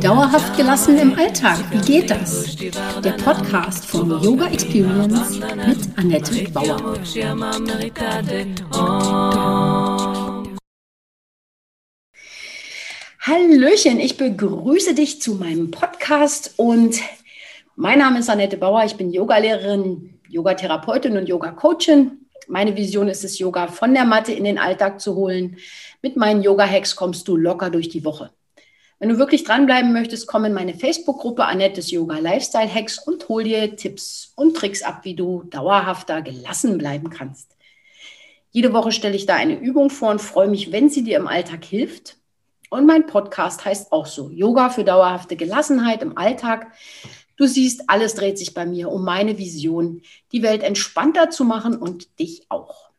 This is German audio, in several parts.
Dauerhaft gelassen im Alltag, wie geht das? Der Podcast von Yoga Experience mit Annette Bauer. Hallöchen, ich begrüße dich zu meinem Podcast und mein Name ist Annette Bauer, ich bin Yogalehrerin, Yogatherapeutin und Yoga-Coachin meine Vision ist es, Yoga von der Matte in den Alltag zu holen. Mit meinen Yoga-Hacks kommst du locker durch die Woche. Wenn du wirklich dranbleiben möchtest, komm in meine Facebook-Gruppe Annettes Yoga Lifestyle Hacks und hol dir Tipps und Tricks ab, wie du dauerhafter gelassen bleiben kannst. Jede Woche stelle ich da eine Übung vor und freue mich, wenn sie dir im Alltag hilft. Und mein Podcast heißt auch so, Yoga für dauerhafte Gelassenheit im Alltag. Du siehst, alles dreht sich bei mir um meine Vision, die Welt entspannter zu machen und dich auch.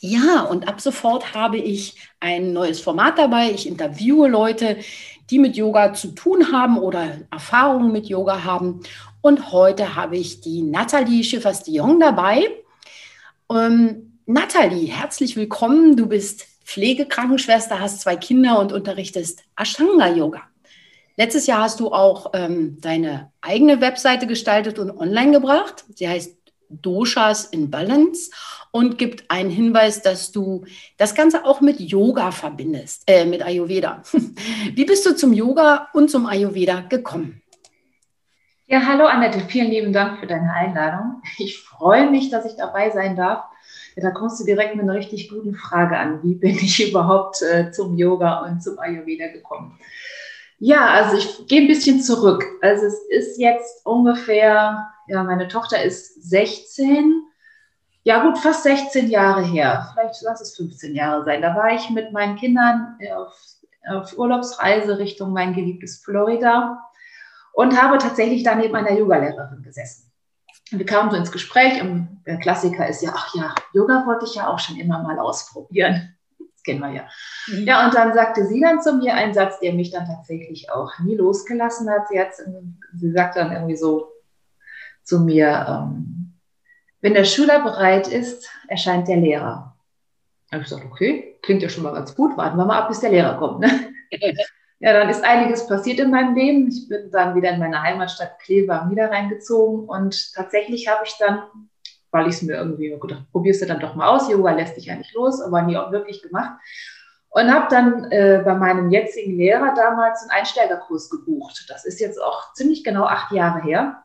Ja, und ab sofort habe ich ein neues Format dabei. Ich interviewe Leute, die mit Yoga zu tun haben oder Erfahrungen mit Yoga haben. Und heute habe ich die Nathalie Schiffers-Dion dabei. Ähm, Nathalie, herzlich willkommen. Du bist Pflegekrankenschwester, hast zwei Kinder und unterrichtest Ashtanga-Yoga. Letztes Jahr hast du auch ähm, deine eigene Webseite gestaltet und online gebracht. Sie heißt Doshas in Balance und gibt einen Hinweis, dass du das Ganze auch mit Yoga verbindest, äh, mit Ayurveda. Wie bist du zum Yoga und zum Ayurveda gekommen? Ja, hallo Annette, vielen lieben Dank für deine Einladung. Ich freue mich, dass ich dabei sein darf. Ja, da kommst du direkt mit einer richtig guten Frage an. Wie bin ich überhaupt äh, zum Yoga und zum Ayurveda gekommen? Ja, also ich gehe ein bisschen zurück. Also es ist jetzt ungefähr, ja, meine Tochter ist 16. Ja, gut, fast 16 Jahre her. Vielleicht lass es 15 Jahre sein. Da war ich mit meinen Kindern auf, auf Urlaubsreise Richtung mein geliebtes Florida und habe tatsächlich da neben einer Yogalehrerin gesessen. wir kamen so ins Gespräch und der Klassiker ist ja, ach ja, Yoga wollte ich ja auch schon immer mal ausprobieren kennen wir ja. Mhm. Ja, und dann sagte sie dann zu mir einen Satz, der mich dann tatsächlich auch nie losgelassen hat. Sie, hat, sie sagt dann irgendwie so zu mir, ähm, wenn der Schüler bereit ist, erscheint der Lehrer. Da habe ich gesagt, okay, klingt ja schon mal ganz gut, warten wir mal ab, bis der Lehrer kommt. Ne? ja, dann ist einiges passiert in meinem Leben. Ich bin dann wieder in meine Heimatstadt Kleve wieder reingezogen und tatsächlich habe ich dann weil ich es mir irgendwie gedacht, probierst du dann doch mal aus. Yoga lässt dich ja nicht los, aber nie auch wirklich gemacht. Und habe dann äh, bei meinem jetzigen Lehrer damals einen Einsteigerkurs gebucht. Das ist jetzt auch ziemlich genau acht Jahre her.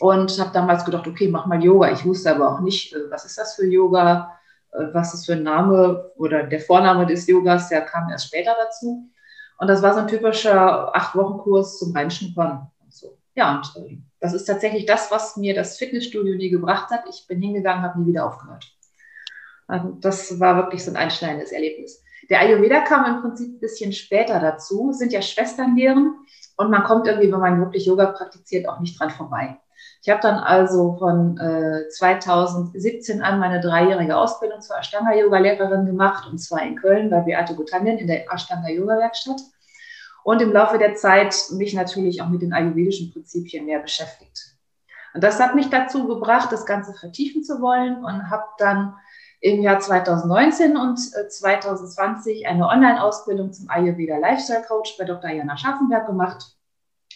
Und habe damals gedacht, okay, mach mal Yoga. Ich wusste aber auch nicht, äh, was ist das für Yoga, äh, was ist für ein Name oder der Vorname des Yogas, der kam erst später dazu. Und das war so ein typischer Acht-Wochen-Kurs zum Reinschnuppern. Und so. Ja, und äh, das ist tatsächlich das, was mir das Fitnessstudio nie gebracht hat. Ich bin hingegangen, habe nie wieder aufgehört. Also das war wirklich so ein einschneidendes Erlebnis. Der Ayurveda kam im Prinzip ein bisschen später dazu, sind ja Schwesternlehren und man kommt irgendwie, wenn man wirklich Yoga praktiziert, auch nicht dran vorbei. Ich habe dann also von äh, 2017 an meine dreijährige Ausbildung zur Ashtanga-Yoga-Lehrerin gemacht, und zwar in Köln bei Beate Gutanien in der Ashtanga-Yoga-Werkstatt und im Laufe der Zeit mich natürlich auch mit den ayurvedischen Prinzipien mehr beschäftigt. Und das hat mich dazu gebracht, das Ganze vertiefen zu wollen und habe dann im Jahr 2019 und 2020 äh, eine Online-Ausbildung zum Ayurveda Lifestyle Coach bei Dr. Jana Schaffenberg gemacht.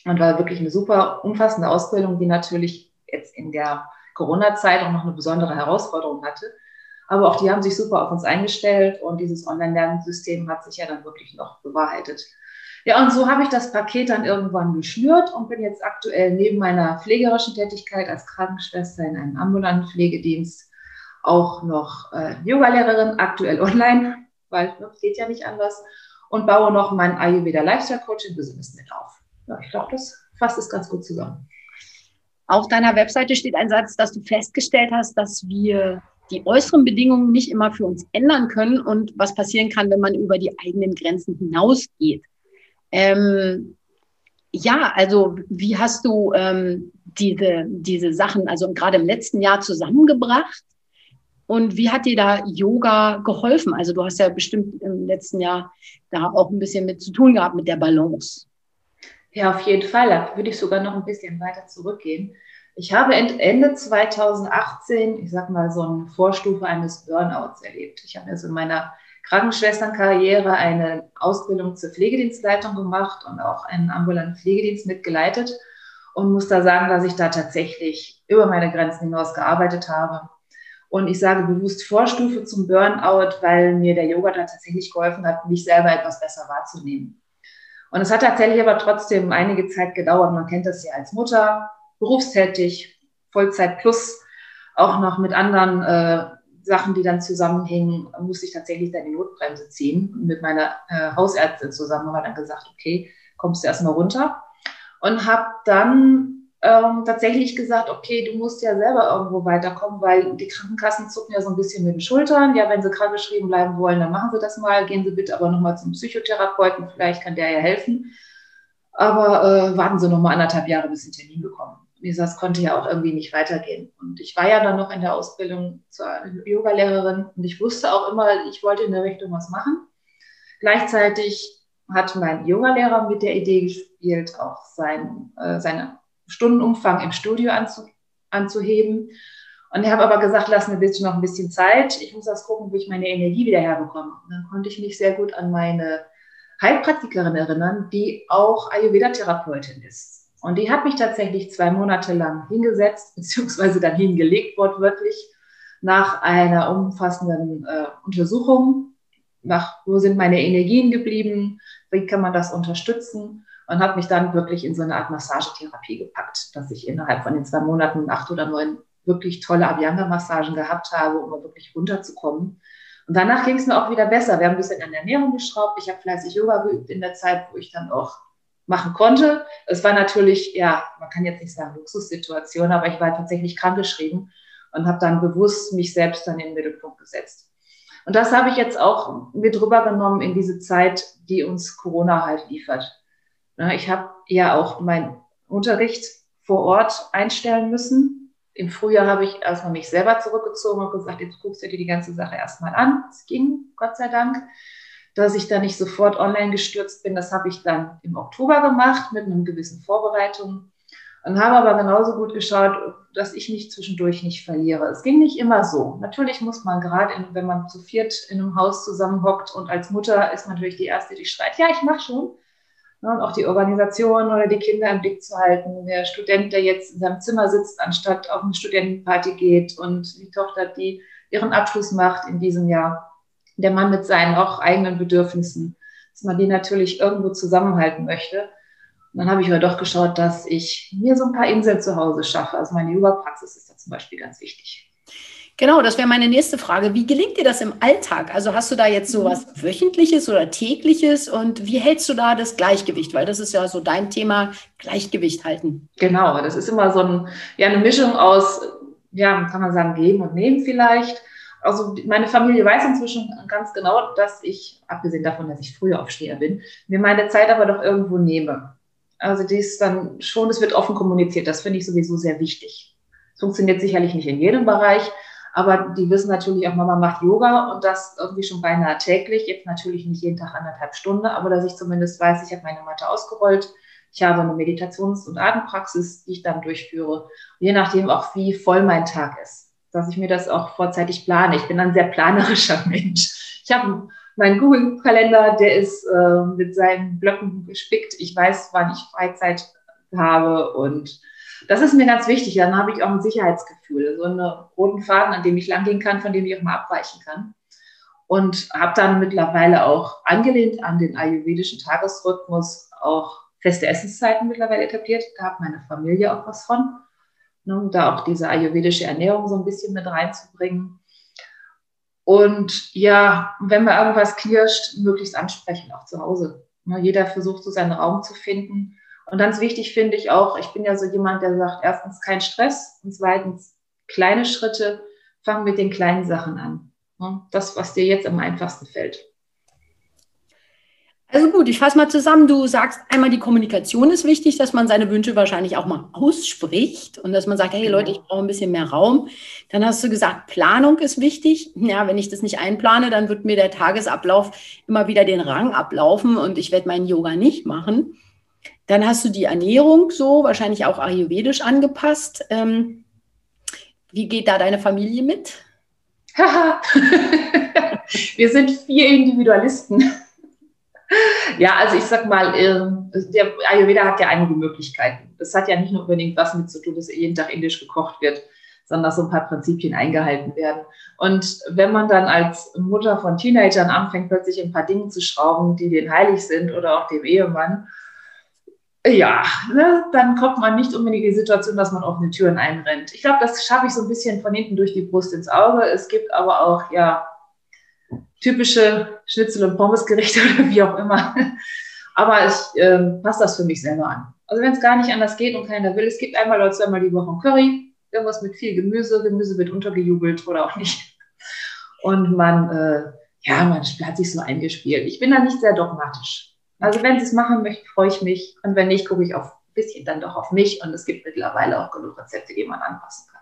Und war wirklich eine super umfassende Ausbildung, die natürlich jetzt in der Corona-Zeit auch noch eine besondere Herausforderung hatte. Aber auch die haben sich super auf uns eingestellt und dieses Online-Lernsystem hat sich ja dann wirklich noch bewahrheitet. Ja, und so habe ich das Paket dann irgendwann geschnürt und bin jetzt aktuell neben meiner pflegerischen Tätigkeit als Krankenschwester in einem ambulanten Pflegedienst auch noch äh, Yogalehrerin, aktuell online, weil das ne, geht ja nicht anders, und baue noch mein Ayurveda Lifestyle Coaching Business mit auf. Ja, ich glaube, das fasst es ganz gut zusammen. Auf deiner Webseite steht ein Satz, dass du festgestellt hast, dass wir die äußeren Bedingungen nicht immer für uns ändern können und was passieren kann, wenn man über die eigenen Grenzen hinausgeht. Ähm, ja, also wie hast du ähm, diese, diese Sachen, also gerade im letzten Jahr zusammengebracht? Und wie hat dir da Yoga geholfen? Also du hast ja bestimmt im letzten Jahr da auch ein bisschen mit zu tun gehabt mit der Balance. Ja, auf jeden Fall. Da würde ich sogar noch ein bisschen weiter zurückgehen. Ich habe Ende 2018, ich sag mal, so eine Vorstufe eines Burnouts erlebt. Ich habe also in meiner Krankenschwesternkarriere eine Ausbildung zur Pflegedienstleitung gemacht und auch einen ambulanten Pflegedienst mitgeleitet und muss da sagen, dass ich da tatsächlich über meine Grenzen hinaus gearbeitet habe. Und ich sage bewusst Vorstufe zum Burnout, weil mir der Yoga da tatsächlich geholfen hat, mich selber etwas besser wahrzunehmen. Und es hat tatsächlich aber trotzdem einige Zeit gedauert. Man kennt das ja als Mutter, berufstätig, Vollzeit plus, auch noch mit anderen äh, Sachen, die dann zusammenhängen, musste ich tatsächlich dann die Notbremse ziehen. Mit meiner äh, Hausärztin zusammen haben wir dann gesagt, okay, kommst du erstmal runter. Und habe dann ähm, tatsächlich gesagt, okay, du musst ja selber irgendwo weiterkommen, weil die Krankenkassen zucken ja so ein bisschen mit den Schultern. Ja, wenn sie krankgeschrieben bleiben wollen, dann machen sie das mal. Gehen Sie bitte aber nochmal zum Psychotherapeuten, vielleicht kann der ja helfen. Aber äh, warten Sie nochmal anderthalb Jahre, bis Sie einen Termin bekommen. Wie gesagt, das konnte ja auch irgendwie nicht weitergehen. Und ich war ja dann noch in der Ausbildung zur Yogalehrerin und ich wusste auch immer, ich wollte in der Richtung was machen. Gleichzeitig hat mein Yogalehrer mit der Idee gespielt, auch sein, äh, seine Stundenumfang im Studio anzu, anzuheben. Und ich habe aber gesagt, lass mir bitte noch ein bisschen Zeit. Ich muss das gucken, wo ich meine Energie wieder herbekomme. Und dann konnte ich mich sehr gut an meine Heilpraktikerin erinnern, die auch Ayurveda-Therapeutin ist. Und die hat mich tatsächlich zwei Monate lang hingesetzt, beziehungsweise dann hingelegt, wortwörtlich, nach einer umfassenden äh, Untersuchung, nach wo sind meine Energien geblieben, wie kann man das unterstützen und habe mich dann wirklich in so eine Art Massagetherapie gepackt, dass ich innerhalb von den zwei Monaten acht oder neun wirklich tolle Abhyanga-Massagen gehabt habe, um wirklich runterzukommen. Und danach ging es mir auch wieder besser. Wir haben ein bisschen an der Ernährung geschraubt. Ich habe fleißig Yoga geübt in der Zeit, wo ich dann auch machen konnte. Es war natürlich, ja, man kann jetzt nicht sagen Luxussituation, aber ich war tatsächlich krankgeschrieben und habe dann bewusst mich selbst dann in den Mittelpunkt gesetzt. Und das habe ich jetzt auch mit rübergenommen in diese Zeit, die uns Corona halt liefert. Ich habe ja auch meinen Unterricht vor Ort einstellen müssen. Im Frühjahr habe ich erstmal mich selber zurückgezogen und gesagt, jetzt guckst du dir die ganze Sache erstmal an. Es ging, Gott sei Dank. Dass ich da nicht sofort online gestürzt bin, das habe ich dann im Oktober gemacht mit einer gewissen Vorbereitung und habe aber genauso gut geschaut, dass ich mich zwischendurch nicht verliere. Es ging nicht immer so. Natürlich muss man gerade, wenn man zu viert in einem Haus zusammenhockt und als Mutter ist man natürlich die Erste, die schreit, ja, ich mache schon. Ne, und auch die Organisation oder die Kinder im Blick zu halten. Der Student, der jetzt in seinem Zimmer sitzt, anstatt auf eine Studentenparty geht und die Tochter, die ihren Abschluss macht in diesem Jahr. Der Mann mit seinen auch eigenen Bedürfnissen, dass man die natürlich irgendwo zusammenhalten möchte. Und dann habe ich aber doch geschaut, dass ich mir so ein paar Inseln zu Hause schaffe. Also meine Yoga-Praxis ist da zum Beispiel ganz wichtig. Genau, das wäre meine nächste Frage. Wie gelingt dir das im Alltag? Also hast du da jetzt so was Wöchentliches oder Tägliches und wie hältst du da das Gleichgewicht? Weil das ist ja so dein Thema, Gleichgewicht halten. Genau, das ist immer so ein, ja, eine Mischung aus, ja, kann man sagen, geben und nehmen vielleicht. Also meine Familie weiß inzwischen ganz genau, dass ich, abgesehen davon, dass ich früher Aufsteher bin, mir meine Zeit aber doch irgendwo nehme. Also die ist dann schon, es wird offen kommuniziert. Das finde ich sowieso sehr wichtig. Es funktioniert sicherlich nicht in jedem Bereich, aber die wissen natürlich auch, Mama macht Yoga und das irgendwie schon beinahe täglich. Jetzt natürlich nicht jeden Tag anderthalb Stunden, aber dass ich zumindest weiß, ich habe meine Matte ausgerollt. Ich habe eine Meditations- und Atempraxis, die ich dann durchführe. Je nachdem auch, wie voll mein Tag ist, dass ich mir das auch vorzeitig plane. Ich bin ein sehr planerischer Mensch. Ich habe meinen Google-Kalender, der ist äh, mit seinen Blöcken gespickt. Ich weiß, wann ich Freizeit habe und das ist mir ganz wichtig. Dann habe ich auch ein Sicherheitsgefühl, so einen roten Faden, an dem ich langgehen kann, von dem ich auch mal abweichen kann. Und habe dann mittlerweile auch angelehnt an den ayurvedischen Tagesrhythmus auch feste Essenszeiten mittlerweile etabliert. Da hat meine Familie auch was von. Ne, da auch diese ayurvedische Ernährung so ein bisschen mit reinzubringen. Und ja, wenn mir irgendwas knirscht, möglichst ansprechen, auch zu Hause. Ne, jeder versucht so seinen Raum zu finden und ganz wichtig finde ich auch, ich bin ja so jemand, der sagt, erstens kein Stress und zweitens kleine Schritte, fang mit den kleinen Sachen an. Das, was dir jetzt am einfachsten fällt. Also gut, ich fasse mal zusammen. Du sagst einmal, die Kommunikation ist wichtig, dass man seine Wünsche wahrscheinlich auch mal ausspricht und dass man sagt, hey genau. Leute, ich brauche ein bisschen mehr Raum. Dann hast du gesagt, Planung ist wichtig. Ja, wenn ich das nicht einplane, dann wird mir der Tagesablauf immer wieder den Rang ablaufen und ich werde meinen Yoga nicht machen. Dann hast du die Ernährung so, wahrscheinlich auch ayurvedisch angepasst. Ähm, wie geht da deine Familie mit? Wir sind vier Individualisten. Ja, also ich sag mal, ähm, der Ayurveda hat ja einige Möglichkeiten. Das hat ja nicht nur unbedingt was mit zu tun, dass jeden Tag indisch gekocht wird, sondern dass so ein paar Prinzipien eingehalten werden. Und wenn man dann als Mutter von Teenagern anfängt, plötzlich ein paar Dinge zu schrauben, die denen heilig sind oder auch dem Ehemann, ja, ne, dann kommt man nicht unbedingt in die Situation, dass man offene Türen einrennt. Ich glaube, das schaffe ich so ein bisschen von hinten durch die Brust ins Auge. Es gibt aber auch, ja, typische Schnitzel- und Pommesgerichte oder wie auch immer. Aber ich äh, passe das für mich selber an. Also wenn es gar nicht anders geht und keiner will, es gibt einmal oder zweimal die Woche ein Curry, irgendwas mit viel Gemüse, Gemüse wird untergejubelt oder auch nicht. Und man, äh, ja, man hat sich so eingespielt. Ich bin da nicht sehr dogmatisch. Also wenn sie es machen möchten, freue ich mich. Und wenn nicht, gucke ich auf ein bisschen dann doch auf mich. Und es gibt mittlerweile auch genug Rezepte, die man anpassen kann.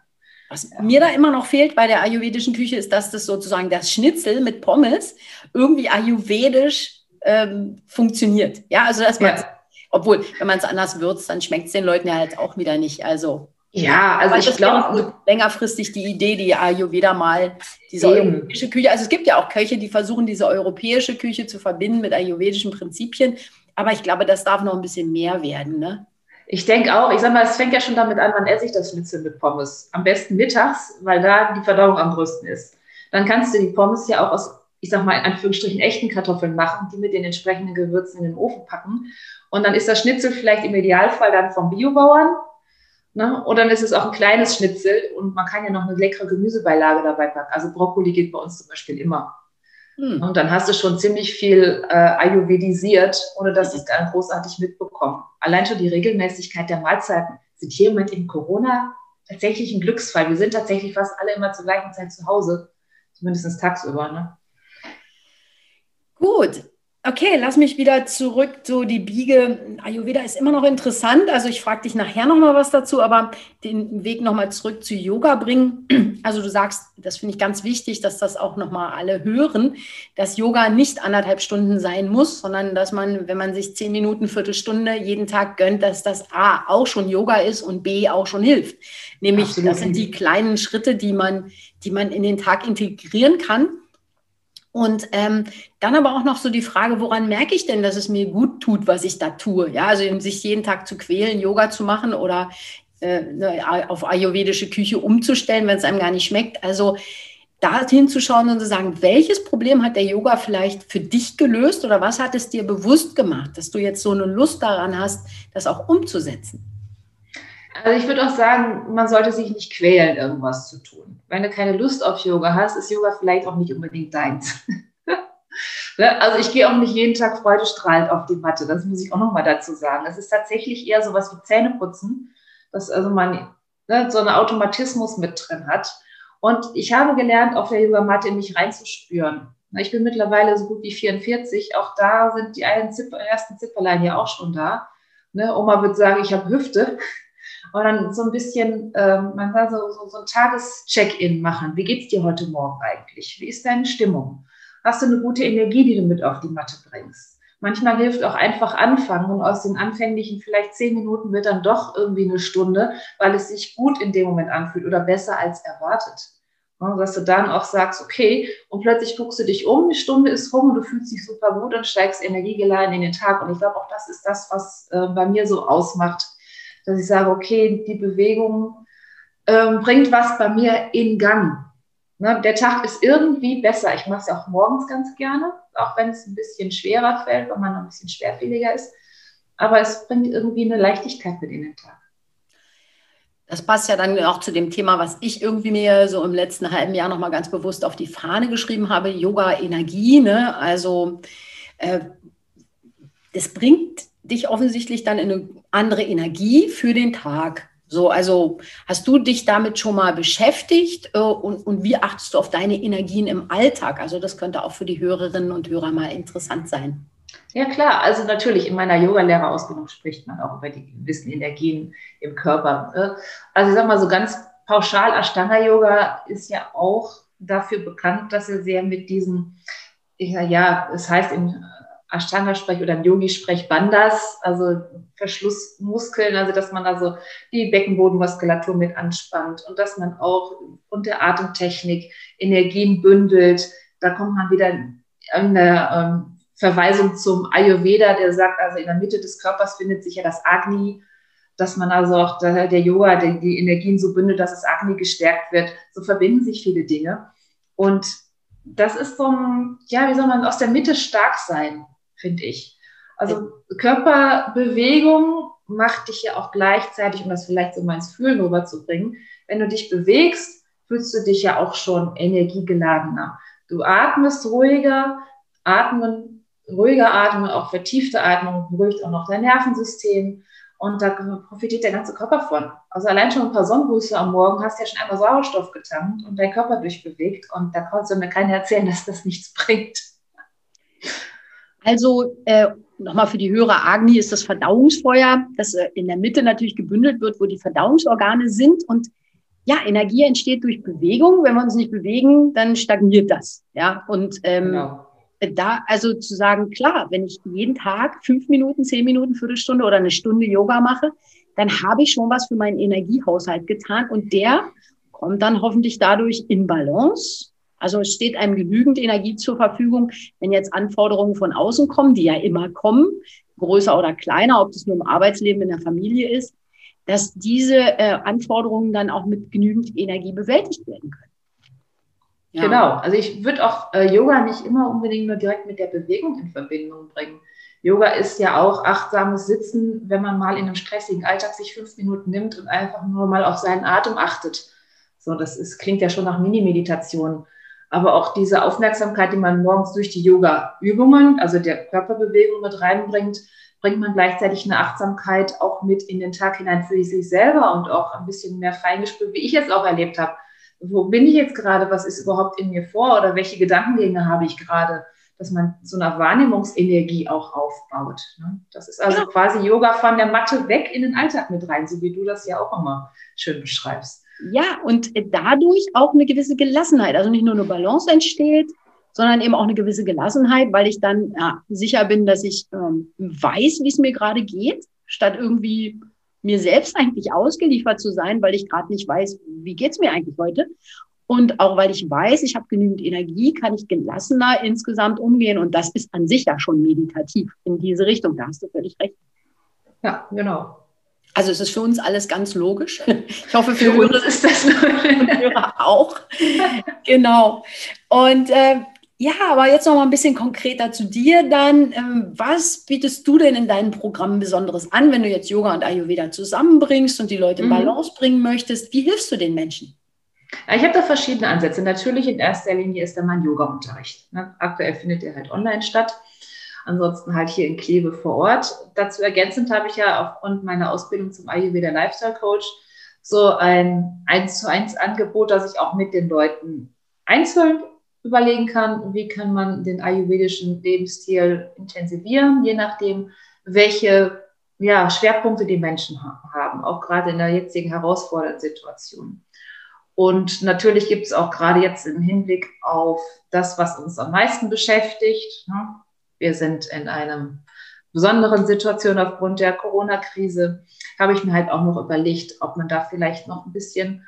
Was mir da immer noch fehlt bei der ayurvedischen Küche, ist, dass das sozusagen das Schnitzel mit Pommes irgendwie ayurvedisch ähm, funktioniert. Ja, also dass man, ja. obwohl, wenn man es anders würzt, dann schmeckt es den Leuten ja halt auch wieder nicht. Also ja, also ich glaube längerfristig die Idee, die Ayurveda mal diese eben. europäische Küche. Also es gibt ja auch Köche, die versuchen diese europäische Küche zu verbinden mit ayurvedischen Prinzipien. Aber ich glaube, das darf noch ein bisschen mehr werden. Ne? Ich denke auch, ich sag mal, es fängt ja schon damit an, wann esse ich das Schnitzel mit Pommes. Am besten mittags, weil da die Verdauung am größten ist. Dann kannst du die Pommes ja auch aus, ich sag mal, in Anführungsstrichen echten Kartoffeln machen, die mit den entsprechenden Gewürzen in den Ofen packen. Und dann ist das Schnitzel vielleicht im Idealfall dann vom Biobauern. Ne? Und dann ist es auch ein kleines Schnitzel und man kann ja noch eine leckere Gemüsebeilage dabei packen. Also Brokkoli geht bei uns zum Beispiel immer. Hm. Und dann hast du schon ziemlich viel äh, ayurvedisiert, ohne dass sie es dann großartig mitbekommen. Allein schon die Regelmäßigkeit der Mahlzeiten sind hier im Moment in Corona tatsächlich ein Glücksfall. Wir sind tatsächlich fast alle immer zur gleichen Zeit zu Hause, zumindest tagsüber. Ne? Gut, Okay, lass mich wieder zurück, so die Biege. Ayurveda ist immer noch interessant. Also ich frage dich nachher nochmal was dazu, aber den Weg nochmal zurück zu Yoga bringen. Also du sagst, das finde ich ganz wichtig, dass das auch nochmal alle hören, dass Yoga nicht anderthalb Stunden sein muss, sondern dass man, wenn man sich zehn Minuten, Viertelstunde jeden Tag gönnt, dass das A auch schon Yoga ist und B auch schon hilft. Nämlich, Absolut. das sind die kleinen Schritte, die man, die man in den Tag integrieren kann und ähm, dann aber auch noch so die Frage, woran merke ich denn, dass es mir gut tut, was ich da tue? Ja, also sich jeden Tag zu quälen, Yoga zu machen oder äh, ne, auf ayurvedische Küche umzustellen, wenn es einem gar nicht schmeckt. Also da hinzuschauen und zu sagen, welches Problem hat der Yoga vielleicht für dich gelöst oder was hat es dir bewusst gemacht, dass du jetzt so eine Lust daran hast, das auch umzusetzen? Also ich würde auch sagen, man sollte sich nicht quälen, irgendwas zu tun. Wenn du keine Lust auf Yoga hast, ist Yoga vielleicht auch nicht unbedingt deins. Ne? also ich gehe auch nicht jeden Tag freudestrahlend auf die Matte. Das muss ich auch nochmal dazu sagen. Es ist tatsächlich eher so was wie Zähneputzen, dass also man ne, so einen Automatismus mit drin hat. Und ich habe gelernt, auf der Yogamatte in mich reinzuspüren. Ich bin mittlerweile so gut wie 44. Auch da sind die ersten Zipperlein ja auch schon da. Ne, Oma würde sagen, ich habe Hüfte und dann so ein bisschen, ähm, man kann so, so, so ein Tagescheck-in machen. Wie geht es dir heute Morgen eigentlich? Wie ist deine Stimmung? Hast du eine gute Energie, die du mit auf die Matte bringst? Manchmal hilft auch einfach anfangen und aus den anfänglichen vielleicht zehn Minuten wird dann doch irgendwie eine Stunde, weil es sich gut in dem Moment anfühlt oder besser als erwartet. Und dass du dann auch sagst, okay, und plötzlich guckst du dich um, eine Stunde ist rum und du fühlst dich super gut und steigst energiegeladen in den Tag. Und ich glaube, auch das ist das, was äh, bei mir so ausmacht, dass ich sage, okay, die Bewegung ähm, bringt was bei mir in Gang. Ne, der Tag ist irgendwie besser. Ich mache es auch morgens ganz gerne, auch wenn es ein bisschen schwerer fällt, weil man noch ein bisschen schwerfälliger ist. Aber es bringt irgendwie eine Leichtigkeit mit in den Tag. Das passt ja dann auch zu dem Thema, was ich irgendwie mir so im letzten halben Jahr nochmal ganz bewusst auf die Fahne geschrieben habe, Yoga-Energie. Ne? Also äh, das bringt dich offensichtlich dann in eine andere Energie für den Tag. So, also hast du dich damit schon mal beschäftigt äh, und, und wie achtest du auf deine Energien im Alltag? Also das könnte auch für die Hörerinnen und Hörer mal interessant sein. Ja klar, also natürlich in meiner Yoga-Lehrerausbildung spricht man auch über die gewissen Energien im Körper. Ne? Also ich sag mal so ganz pauschal, Ashtanga-Yoga ist ja auch dafür bekannt, dass er sehr mit diesen, ja, es heißt in Ashtanga-Sprech oder im Yogi-Sprech Bandas, also Verschlussmuskeln, also dass man also die Beckenbodenmuskulatur mit anspannt und dass man auch und der Atemtechnik Energien bündelt, Da kommt man wieder in der ähm, Verweisung zum Ayurveda, der sagt, also in der Mitte des Körpers findet sich ja das Agni, dass man also auch der, der Yoga die, die Energien so bündelt, dass das Agni gestärkt wird. So verbinden sich viele Dinge. Und das ist so ein, ja, wie soll man aus der Mitte stark sein, finde ich. Also Körperbewegung macht dich ja auch gleichzeitig, um das vielleicht so mal ins Fühlen rüberzubringen, wenn du dich bewegst, fühlst du dich ja auch schon energiegeladener. Du atmest ruhiger, atmen, ruhiger atmen, auch vertiefte Atmung beruhigt auch noch dein Nervensystem. Und da profitiert der ganze Körper von. Also allein schon ein paar Sonnengrüße am Morgen hast ja schon einmal Sauerstoff getankt und dein Körper durchbewegt. Und da kannst du mir keiner erzählen, dass das nichts bringt. Also äh, nochmal für die Hörer, Agni ist das Verdauungsfeuer, das äh, in der Mitte natürlich gebündelt wird, wo die Verdauungsorgane sind. Und ja, Energie entsteht durch Bewegung. Wenn wir uns nicht bewegen, dann stagniert das. Ja, und ähm, genau da also zu sagen, klar, wenn ich jeden Tag fünf Minuten, zehn Minuten, Viertelstunde oder eine Stunde Yoga mache, dann habe ich schon was für meinen Energiehaushalt getan und der kommt dann hoffentlich dadurch in Balance. Also es steht einem genügend Energie zur Verfügung, wenn jetzt Anforderungen von außen kommen, die ja immer kommen, größer oder kleiner, ob das nur im Arbeitsleben, in der Familie ist, dass diese äh, Anforderungen dann auch mit genügend Energie bewältigt werden können. Ja. Genau. Also ich würde auch äh, Yoga nicht immer unbedingt nur direkt mit der Bewegung in Verbindung bringen. Yoga ist ja auch achtsames Sitzen, wenn man mal in einem stressigen Alltag sich fünf Minuten nimmt und einfach nur mal auf seinen Atem achtet. So, das ist, klingt ja schon nach Mini-Meditation. Aber auch diese Aufmerksamkeit, die man morgens durch die Yoga-Übungen, also der Körperbewegung mit reinbringt, bringt man gleichzeitig eine Achtsamkeit auch mit in den Tag hinein für sich selber und auch ein bisschen mehr Feingespür, wie ich es auch erlebt habe wo bin ich jetzt gerade, was ist überhaupt in mir vor oder welche Gedankengänge habe ich gerade, dass man so eine Wahrnehmungsenergie auch aufbaut. Ne? Das ist also ja. quasi Yoga von der Matte weg in den Alltag mit rein, so wie du das ja auch immer schön beschreibst. Ja, und dadurch auch eine gewisse Gelassenheit, also nicht nur eine Balance entsteht, sondern eben auch eine gewisse Gelassenheit, weil ich dann ja, sicher bin, dass ich ähm, weiß, wie es mir gerade geht, statt irgendwie mir selbst eigentlich ausgeliefert zu sein, weil ich gerade nicht weiß, wie geht's mir eigentlich heute. Und auch weil ich weiß, ich habe genügend Energie, kann ich gelassener insgesamt umgehen. Und das ist an sich ja schon meditativ in diese Richtung. Da hast du völlig recht. Ja, genau. Also es ist für uns alles ganz logisch. Ich hoffe, für, für uns ist das Hörer auch. genau. Und äh, ja, aber jetzt noch mal ein bisschen konkreter zu dir dann. Ähm, was bietest du denn in deinem Programm Besonderes an, wenn du jetzt Yoga und Ayurveda zusammenbringst und die Leute in mhm. Balance bringen möchtest? Wie hilfst du den Menschen? Ich habe da verschiedene Ansätze. Natürlich in erster Linie ist da mein Yoga-Unterricht. Ne? Aktuell findet der halt online statt. Ansonsten halt hier in Kleve vor Ort. Dazu ergänzend habe ich ja aufgrund meiner Ausbildung zum Ayurveda Lifestyle Coach so ein 1 zu 1 Angebot, das ich auch mit den Leuten einzeln überlegen kann, wie kann man den ayurvedischen Lebensstil intensivieren, je nachdem, welche ja, Schwerpunkte die Menschen haben, auch gerade in der jetzigen herausfordernden Situation. Und natürlich gibt es auch gerade jetzt im Hinblick auf das, was uns am meisten beschäftigt. Ne? Wir sind in einer besonderen Situation aufgrund der Corona-Krise. Habe ich mir halt auch noch überlegt, ob man da vielleicht noch ein bisschen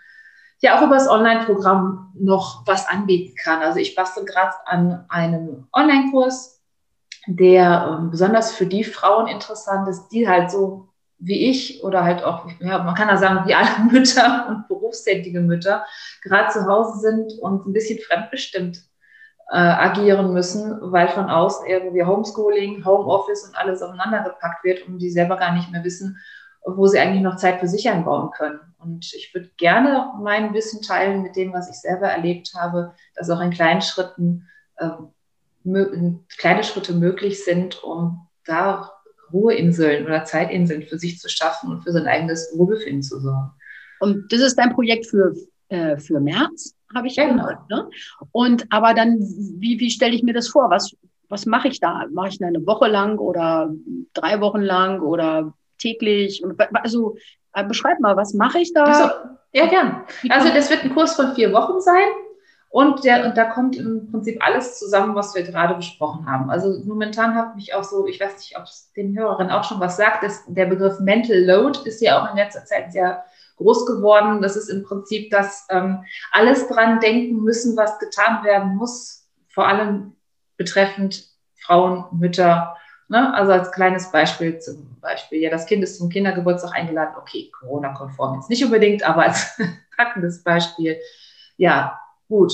ja auch über das Online-Programm noch was anbieten kann. Also ich bastel gerade an einem Online-Kurs, der ähm, besonders für die Frauen interessant ist, die halt so wie ich oder halt auch, ja, man kann ja sagen, wie alle Mütter und berufstätige Mütter gerade zu Hause sind und ein bisschen fremdbestimmt äh, agieren müssen, weil von außen irgendwie Homeschooling, Homeoffice und alles aufeinander gepackt wird und die selber gar nicht mehr wissen, wo sie eigentlich noch Zeit für sich einbauen können. Und ich würde gerne mein Wissen teilen mit dem, was ich selber erlebt habe, dass auch in kleinen Schritten äh, kleine Schritte möglich sind, um da Ruheinseln oder Zeitinseln für sich zu schaffen und für sein eigenes Wohlbefinden zu sorgen. Und das ist dein Projekt für, äh, für März, habe ich genau. gehört. Ne? Und aber dann, wie, wie stelle ich mir das vor? Was, was mache ich da? Mache ich eine Woche lang oder drei Wochen lang oder täglich? Also äh, beschreib mal, was mache ich da? Also, ja, gern. Also das wird ein Kurs von vier Wochen sein. Und, der, und da kommt im Prinzip alles zusammen, was wir gerade besprochen haben. Also momentan habe ich auch so, ich weiß nicht, ob es den Hörerinnen auch schon was sagt, dass der Begriff Mental Load ist ja auch in letzter Zeit sehr groß geworden. Das ist im Prinzip, dass ähm, alles dran denken müssen, was getan werden muss, vor allem betreffend Frauen, Mütter. Ne? Also als kleines Beispiel zum Beispiel, ja, das Kind ist zum Kindergeburtstag eingeladen, okay, Corona-konform jetzt nicht unbedingt, aber als packendes Beispiel, ja, gut,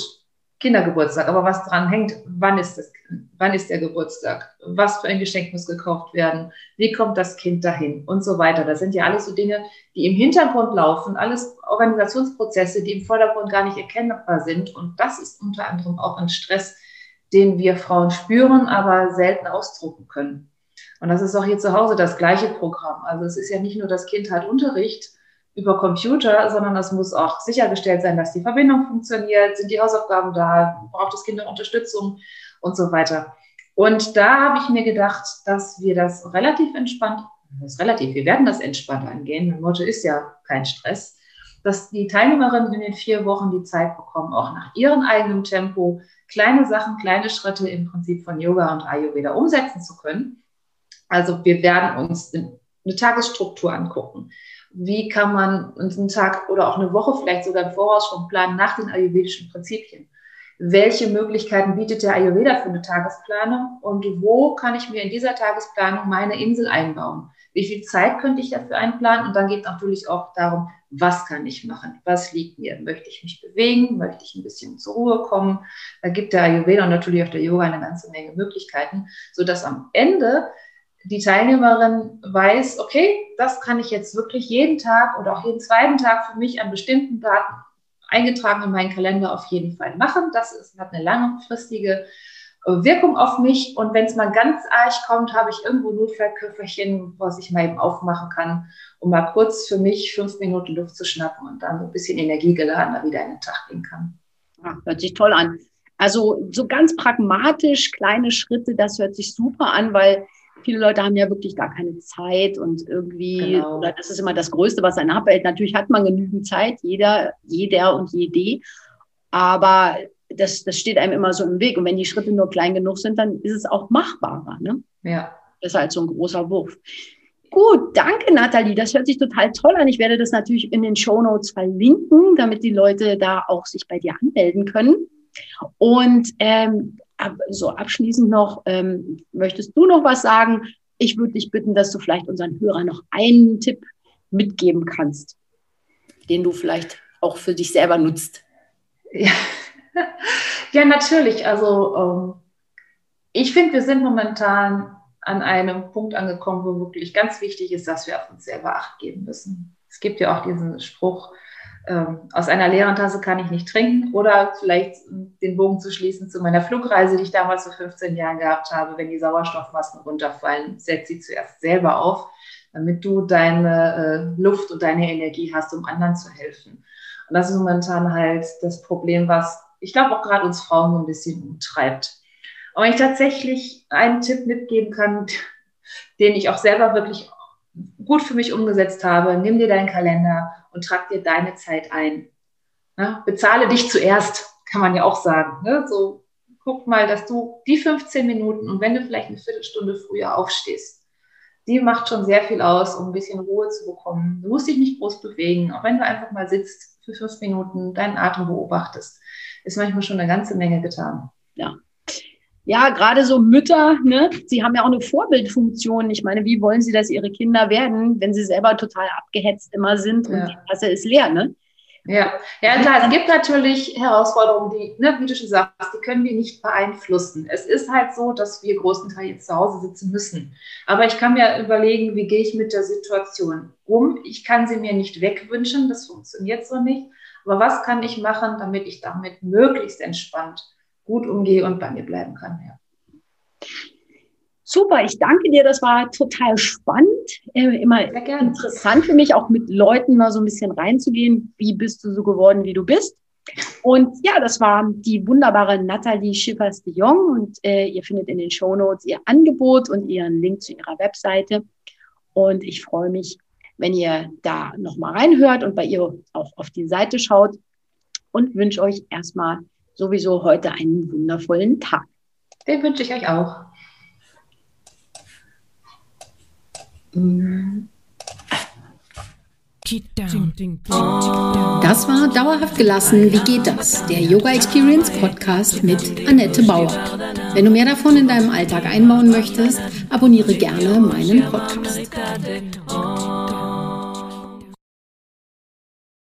Kindergeburtstag, aber was dran hängt, wann ist, das, wann ist der Geburtstag, was für ein Geschenk muss gekauft werden, wie kommt das Kind dahin und so weiter. Das sind ja alles so Dinge, die im Hintergrund laufen, alles Organisationsprozesse, die im Vordergrund gar nicht erkennbar sind. Und das ist unter anderem auch ein Stress, den wir Frauen spüren, aber selten ausdrucken können. Und das ist auch hier zu Hause das gleiche Programm. Also es ist ja nicht nur das Kind hat Unterricht, über Computer, sondern es muss auch sichergestellt sein, dass die Verbindung funktioniert, sind die Hausaufgaben da, braucht das Kind Unterstützung und so weiter. Und da habe ich mir gedacht, dass wir das relativ entspannt, das relativ, wir werden das entspannt angehen. Mein Motto ist ja kein Stress, dass die Teilnehmerinnen in den vier Wochen die Zeit bekommen, auch nach ihrem eigenen Tempo kleine Sachen, kleine Schritte im Prinzip von Yoga und Ayurveda umsetzen zu können. Also wir werden uns eine Tagesstruktur angucken wie kann man einen Tag oder auch eine Woche vielleicht sogar im Voraus schon planen nach den ayurvedischen Prinzipien. Welche Möglichkeiten bietet der Ayurveda für eine Tagesplanung und wo kann ich mir in dieser Tagesplanung meine Insel einbauen? Wie viel Zeit könnte ich dafür einplanen? Und dann geht es natürlich auch darum, was kann ich machen? Was liegt mir? Möchte ich mich bewegen? Möchte ich ein bisschen zur Ruhe kommen? Da gibt der Ayurveda und natürlich auch der Yoga eine ganze Menge Möglichkeiten, sodass am Ende die Teilnehmerin weiß, okay, das kann ich jetzt wirklich jeden Tag oder auch jeden zweiten Tag für mich an bestimmten Daten eingetragen in meinen Kalender auf jeden Fall machen. Das ist, hat eine langfristige äh, Wirkung auf mich. Und wenn es mal ganz arg kommt, habe ich irgendwo Notfallköfferchen, was ich mal eben aufmachen kann, um mal kurz für mich fünf Minuten Luft zu schnappen und dann so ein bisschen energiegeladen wieder in den Tag gehen kann. Ja, hört sich toll an. Also so ganz pragmatisch, kleine Schritte, das hört sich super an, weil viele Leute haben ja wirklich gar keine Zeit und irgendwie, genau. das ist immer das Größte, was einen abhält. Natürlich hat man genügend Zeit, jeder, jeder und jede, aber das, das steht einem immer so im Weg. Und wenn die Schritte nur klein genug sind, dann ist es auch machbarer. Ne? Ja. Das ist halt so ein großer Wurf. Gut, danke Nathalie. Das hört sich total toll an. Ich werde das natürlich in den Show Notes verlinken, damit die Leute da auch sich bei dir anmelden können. Und ähm, so abschließend noch, ähm, möchtest du noch was sagen? Ich würde dich bitten, dass du vielleicht unseren Hörern noch einen Tipp mitgeben kannst, den du vielleicht auch für dich selber nutzt. Ja, ja natürlich. Also ähm, ich finde, wir sind momentan an einem Punkt angekommen, wo wirklich ganz wichtig ist, dass wir auf uns selber Acht geben müssen. Es gibt ja auch diesen Spruch, ähm, aus einer leeren Tasse kann ich nicht trinken oder vielleicht den Bogen zu schließen zu meiner Flugreise, die ich damals vor 15 Jahren gehabt habe. Wenn die Sauerstoffmasken runterfallen, setz sie zuerst selber auf, damit du deine äh, Luft und deine Energie hast, um anderen zu helfen. Und das ist momentan halt das Problem, was ich glaube auch gerade uns Frauen so ein bisschen umtreibt. Und wenn ich tatsächlich einen Tipp mitgeben kann, den ich auch selber wirklich gut für mich umgesetzt habe, nimm dir deinen Kalender und trag dir deine Zeit ein. Ne? Bezahle dich zuerst, kann man ja auch sagen. Ne? So, guck mal, dass du die 15 Minuten und wenn du vielleicht eine Viertelstunde früher aufstehst, die macht schon sehr viel aus, um ein bisschen Ruhe zu bekommen. Du musst dich nicht groß bewegen, auch wenn du einfach mal sitzt für fünf Minuten, deinen Atem beobachtest, ist manchmal schon eine ganze Menge getan. Ja, ja, gerade so Mütter, ne, sie haben ja auch eine Vorbildfunktion. Ich meine, wie wollen sie, dass ihre Kinder werden, wenn sie selber total abgehetzt immer sind und ja. die Klasse ist leer, ne? Ja, ja klar, es gibt natürlich Herausforderungen, die, ne, wie du schon sagst, die können wir nicht beeinflussen. Es ist halt so, dass wir großenteils jetzt zu Hause sitzen müssen. Aber ich kann mir überlegen, wie gehe ich mit der Situation um? Ich kann sie mir nicht wegwünschen, das funktioniert so nicht. Aber was kann ich machen, damit ich damit möglichst entspannt gut umgehe und bei mir bleiben kann. Ja. Super, ich danke dir. Das war total spannend. Äh, immer interessant für mich, auch mit Leuten mal so ein bisschen reinzugehen. Wie bist du so geworden, wie du bist? Und ja, das war die wunderbare Nathalie Schiffers de Jong. Und äh, ihr findet in den Show Notes ihr Angebot und ihren Link zu ihrer Webseite. Und ich freue mich, wenn ihr da nochmal reinhört und bei ihr auch auf die Seite schaut. Und wünsche euch erstmal sowieso heute einen wundervollen Tag. Den wünsche ich euch auch. Das war Dauerhaft gelassen. Wie geht das? Der Yoga Experience Podcast mit Annette Bauer. Wenn du mehr davon in deinem Alltag einbauen möchtest, abonniere gerne meinen Podcast.